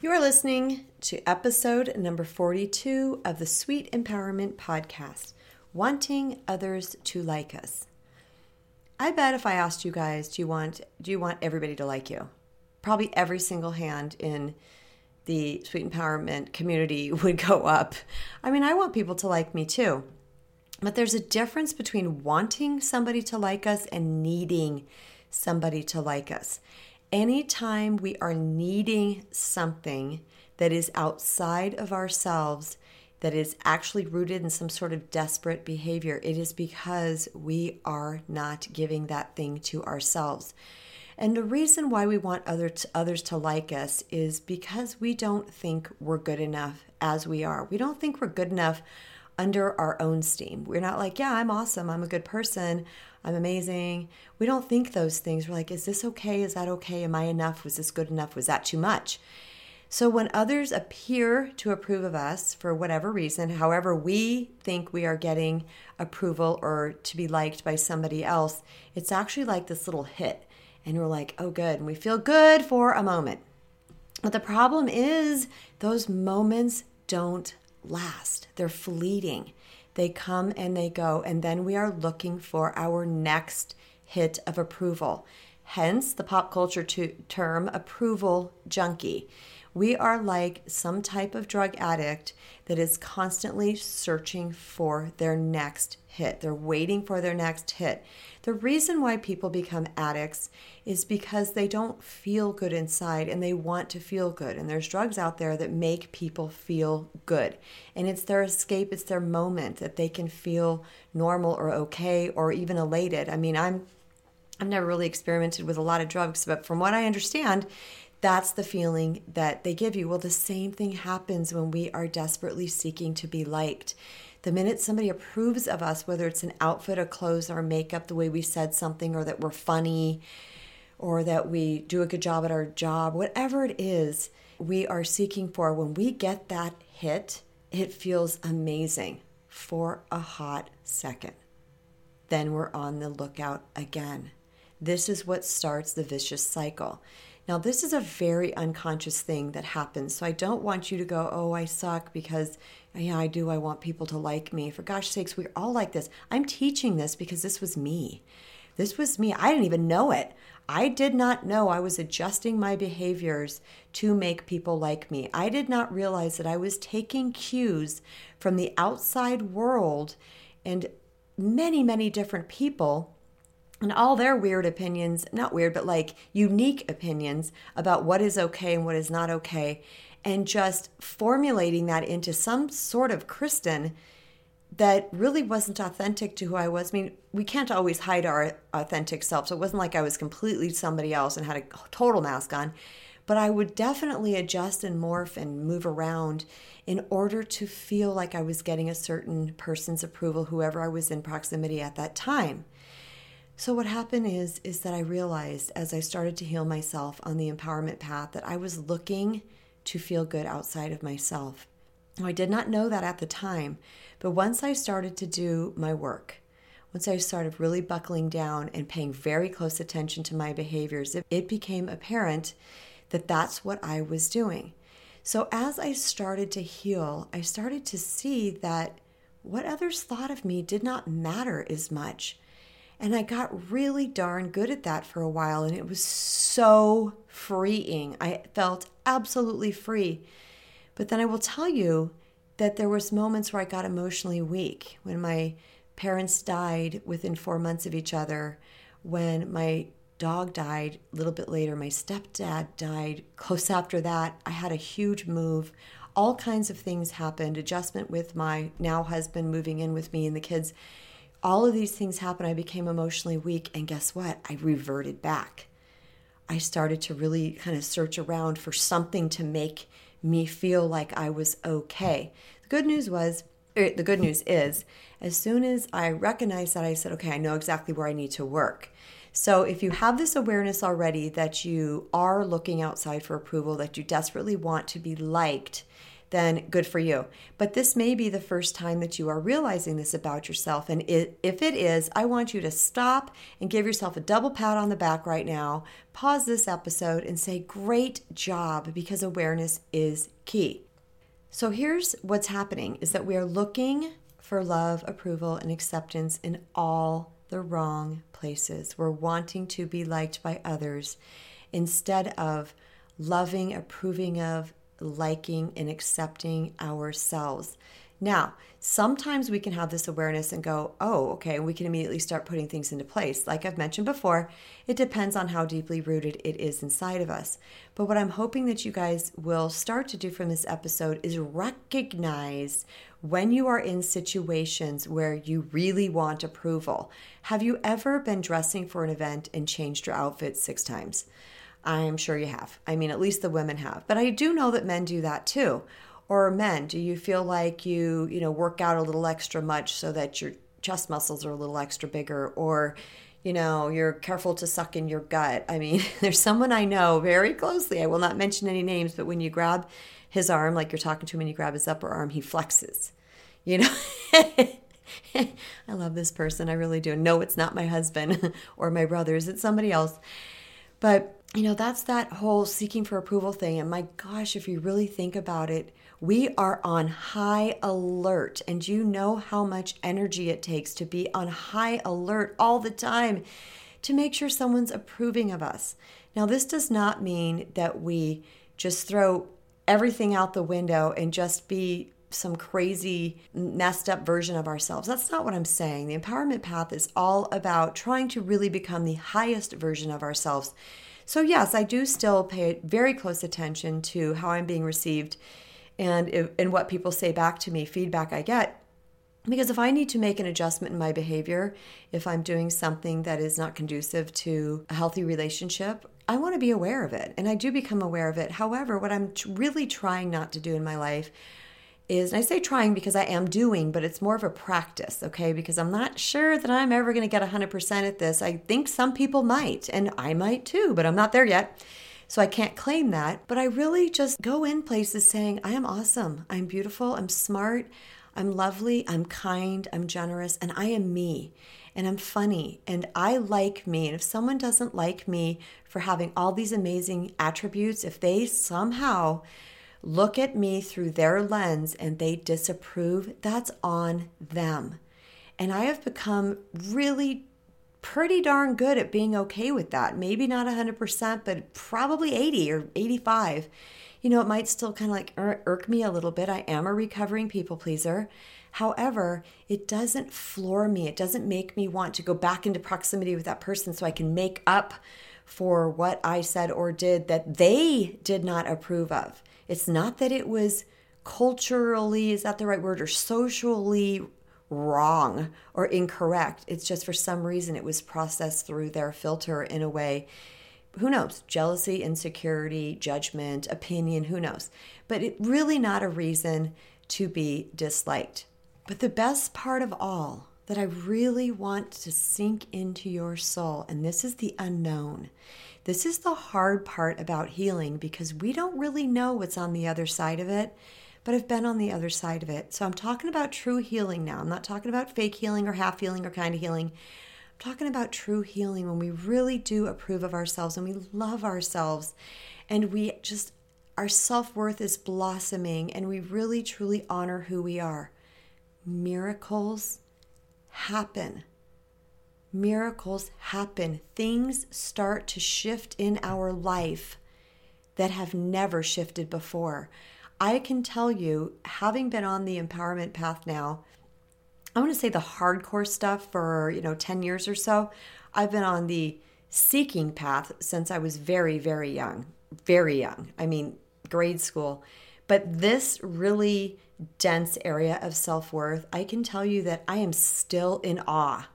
You are listening to episode number 42 of the Sweet Empowerment Podcast Wanting Others to Like Us. I bet if I asked you guys, do you want do you want everybody to like you? Probably every single hand in the Sweet Empowerment community would go up. I mean, I want people to like me too. But there's a difference between wanting somebody to like us and needing somebody to like us. Anytime we are needing something that is outside of ourselves, that is actually rooted in some sort of desperate behavior, it is because we are not giving that thing to ourselves. And the reason why we want other to, others to like us is because we don't think we're good enough as we are. We don't think we're good enough under our own steam. We're not like, yeah, I'm awesome. I'm a good person. I'm amazing. We don't think those things. We're like, is this okay? Is that okay? Am I enough? Was this good enough? Was that too much? So when others appear to approve of us for whatever reason, however we think we are getting approval or to be liked by somebody else, it's actually like this little hit. And we're like, oh, good. And we feel good for a moment. But the problem is, those moments don't last, they're fleeting. They come and they go, and then we are looking for our next hit of approval. Hence the pop culture to- term approval junkie. We are like some type of drug addict that is constantly searching for their next hit. They're waiting for their next hit. The reason why people become addicts is because they don't feel good inside and they want to feel good. And there's drugs out there that make people feel good. And it's their escape, it's their moment that they can feel normal or okay or even elated. I mean, I'm I've never really experimented with a lot of drugs, but from what I understand, that's the feeling that they give you. Well, the same thing happens when we are desperately seeking to be liked. The minute somebody approves of us, whether it's an outfit, a clothes, or makeup, the way we said something, or that we're funny, or that we do a good job at our job, whatever it is we are seeking for, when we get that hit, it feels amazing for a hot second. Then we're on the lookout again. This is what starts the vicious cycle. Now, this is a very unconscious thing that happens. So I don't want you to go, oh, I suck because, yeah, I do. I want people to like me. For gosh sakes, we're all like this. I'm teaching this because this was me. This was me. I didn't even know it. I did not know I was adjusting my behaviors to make people like me. I did not realize that I was taking cues from the outside world and many, many different people and all their weird opinions, not weird, but like unique opinions about what is okay and what is not okay, and just formulating that into some sort of Kristen that really wasn't authentic to who I was. I mean, we can't always hide our authentic self. So it wasn't like I was completely somebody else and had a total mask on, but I would definitely adjust and morph and move around in order to feel like I was getting a certain person's approval, whoever I was in proximity at that time. So what happened is is that I realized as I started to heal myself on the empowerment path that I was looking to feel good outside of myself. I did not know that at the time, but once I started to do my work, once I started really buckling down and paying very close attention to my behaviors, it became apparent that that's what I was doing. So as I started to heal, I started to see that what others thought of me did not matter as much and I got really darn good at that for a while, and it was so freeing. I felt absolutely free. But then I will tell you that there was moments where I got emotionally weak when my parents died within 4 months of each other, when my dog died a little bit later, my stepdad died close after that. I had a huge move. All kinds of things happened. Adjustment with my now husband moving in with me and the kids all of these things happened. I became emotionally weak. And guess what? I reverted back. I started to really kind of search around for something to make me feel like I was okay. The good news was, er, the good news is, as soon as I recognized that, I said, okay, I know exactly where I need to work. So if you have this awareness already that you are looking outside for approval, that you desperately want to be liked, then good for you. But this may be the first time that you are realizing this about yourself. And if it is, I want you to stop and give yourself a double pat on the back right now. Pause this episode and say, Great job, because awareness is key. So here's what's happening is that we are looking for love, approval, and acceptance in all the wrong places. We're wanting to be liked by others instead of loving, approving of, liking, and accepting ourselves. Now, sometimes we can have this awareness and go, oh, okay, we can immediately start putting things into place. Like I've mentioned before, it depends on how deeply rooted it is inside of us. But what I'm hoping that you guys will start to do from this episode is recognize when you are in situations where you really want approval. Have you ever been dressing for an event and changed your outfit six times? I'm sure you have. I mean, at least the women have. But I do know that men do that too. Or men, do you feel like you, you know, work out a little extra much so that your chest muscles are a little extra bigger or you know, you're careful to suck in your gut. I mean, there's someone I know very closely. I will not mention any names, but when you grab his arm, like you're talking to him and you grab his upper arm, he flexes. You know, I love this person. I really do. No, it's not my husband or my brothers, it's somebody else. But you know, that's that whole seeking for approval thing. And my gosh, if you really think about it, we are on high alert. And you know how much energy it takes to be on high alert all the time to make sure someone's approving of us. Now, this does not mean that we just throw everything out the window and just be some crazy messed up version of ourselves. That's not what I'm saying. The empowerment path is all about trying to really become the highest version of ourselves so, yes, I do still pay very close attention to how I'm being received and, if, and what people say back to me, feedback I get. Because if I need to make an adjustment in my behavior, if I'm doing something that is not conducive to a healthy relationship, I want to be aware of it. And I do become aware of it. However, what I'm really trying not to do in my life is, and I say trying because I am doing, but it's more of a practice, okay? Because I'm not sure that I'm ever going to get 100% at this. I think some people might, and I might too, but I'm not there yet. So I can't claim that. But I really just go in places saying, I am awesome. I'm beautiful. I'm smart. I'm lovely. I'm kind. I'm generous. And I am me. And I'm funny. And I like me. And if someone doesn't like me for having all these amazing attributes, if they somehow look at me through their lens and they disapprove, that's on them. And I have become really pretty darn good at being okay with that. Maybe not 100%, but probably 80 or 85. You know, it might still kind of like irk me a little bit. I am a recovering people pleaser. However, it doesn't floor me. It doesn't make me want to go back into proximity with that person so I can make up for what I said or did that they did not approve of. It's not that it was culturally, is that the right word, or socially wrong or incorrect. It's just for some reason it was processed through their filter in a way. Who knows? Jealousy, insecurity, judgment, opinion, who knows? But it really not a reason to be disliked. But the best part of all that I really want to sink into your soul, and this is the unknown, this is the hard part about healing because we don't really know what's on the other side of it, but I've been on the other side of it. So I'm talking about true healing now. I'm not talking about fake healing or half healing or kind of healing. I'm talking about true healing when we really do approve of ourselves and we love ourselves and we just, our self worth is blossoming and we really truly honor who we are. Miracles happen miracles happen. Things start to shift in our life that have never shifted before. I can tell you, having been on the empowerment path now, I want to say the hardcore stuff for, you know, 10 years or so. I've been on the seeking path since I was very, very young. Very young. I mean, grade school. But this really dense area of self worth, I can tell you that I am still in awe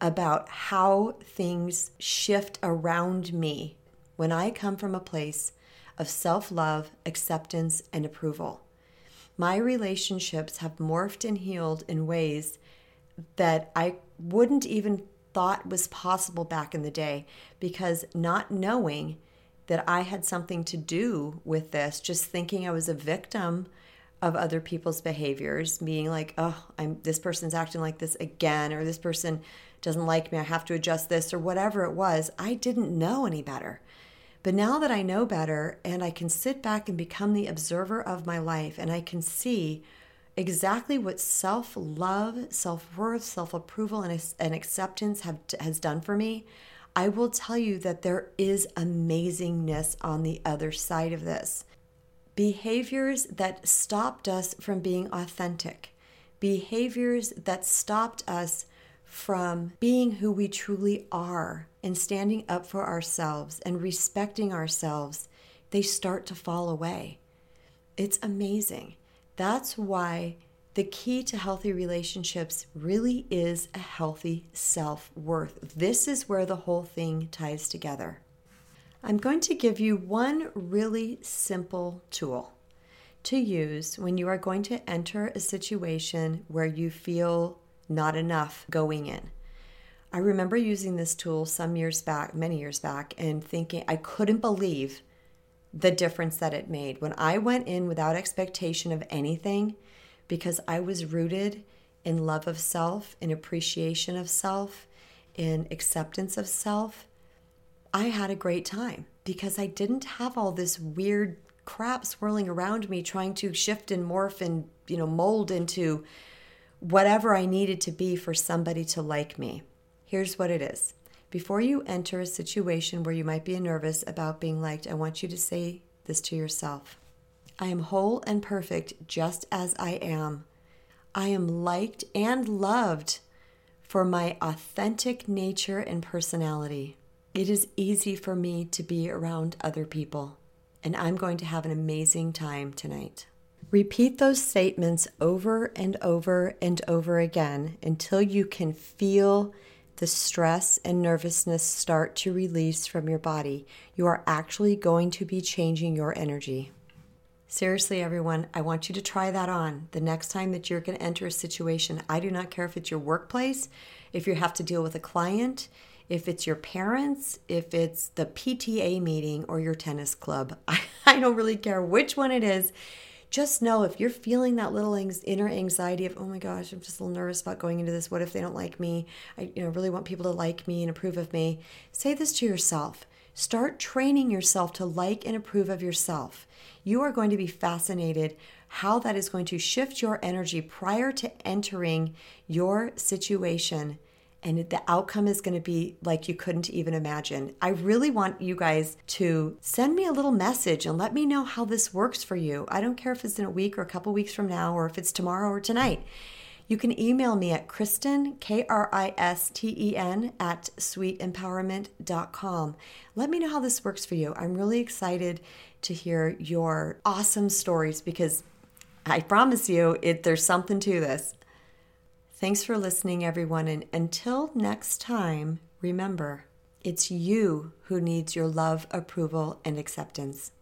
about how things shift around me when I come from a place of self love, acceptance, and approval. My relationships have morphed and healed in ways that I wouldn't even thought was possible back in the day because not knowing that I had something to do with this, just thinking I was a victim of other people's behaviors, being like, oh, I'm this person's acting like this again, or this person doesn't like me, I have to adjust this, or whatever it was. I didn't know any better. But now that I know better and I can sit back and become the observer of my life and I can see exactly what self love, self worth, self approval, and, and acceptance have, has done for me, I will tell you that there is amazingness on the other side of this. Behaviors that stopped us from being authentic, behaviors that stopped us from being who we truly are and standing up for ourselves and respecting ourselves, they start to fall away. It's amazing. That's why the key to healthy relationships really is a healthy self worth. This is where the whole thing ties together. I'm going to give you one really simple tool to use when you are going to enter a situation where you feel not enough going in. I remember using this tool some years back, many years back, and thinking I couldn't believe the difference that it made. When I went in without expectation of anything, because I was rooted in love of self, in appreciation of self, in acceptance of self, I had a great time because I didn't have all this weird crap swirling around me trying to shift and morph and, you know, mold into whatever I needed to be for somebody to like me. Here's what it is. Before you enter a situation where you might be nervous about being liked, I want you to say this to yourself I am whole and perfect just as I am. I am liked and loved for my authentic nature and personality. It is easy for me to be around other people, and I'm going to have an amazing time tonight. Repeat those statements over and over and over again until you can feel the stress and nervousness start to release from your body. You are actually going to be changing your energy. Seriously, everyone, I want you to try that on the next time that you're going to enter a situation. I do not care if it's your workplace, if you have to deal with a client, if it's your parents, if it's the PTA meeting or your tennis club. I, I don't really care which one it is just know if you're feeling that little inner anxiety of, oh my gosh, I'm just a little nervous about going into this. What if they don't like me? I you know, really want people to like me and approve of me. Say this to yourself. Start training yourself to like and approve of yourself. You are going to be fascinated how that is going to shift your energy prior to entering your situation and the outcome is going to be like you couldn't even imagine. I really want you guys to send me a little message and let me know how this works for you. I don't care if it's in a week or a couple weeks from now or if it's tomorrow or tonight. You can email me at Kristen, K R I S T E N, at sweetempowerment.com. Let me know how this works for you. I'm really excited to hear your awesome stories because I promise you, it, there's something to this. Thanks for listening, everyone. And until next time, remember it's you who needs your love, approval, and acceptance.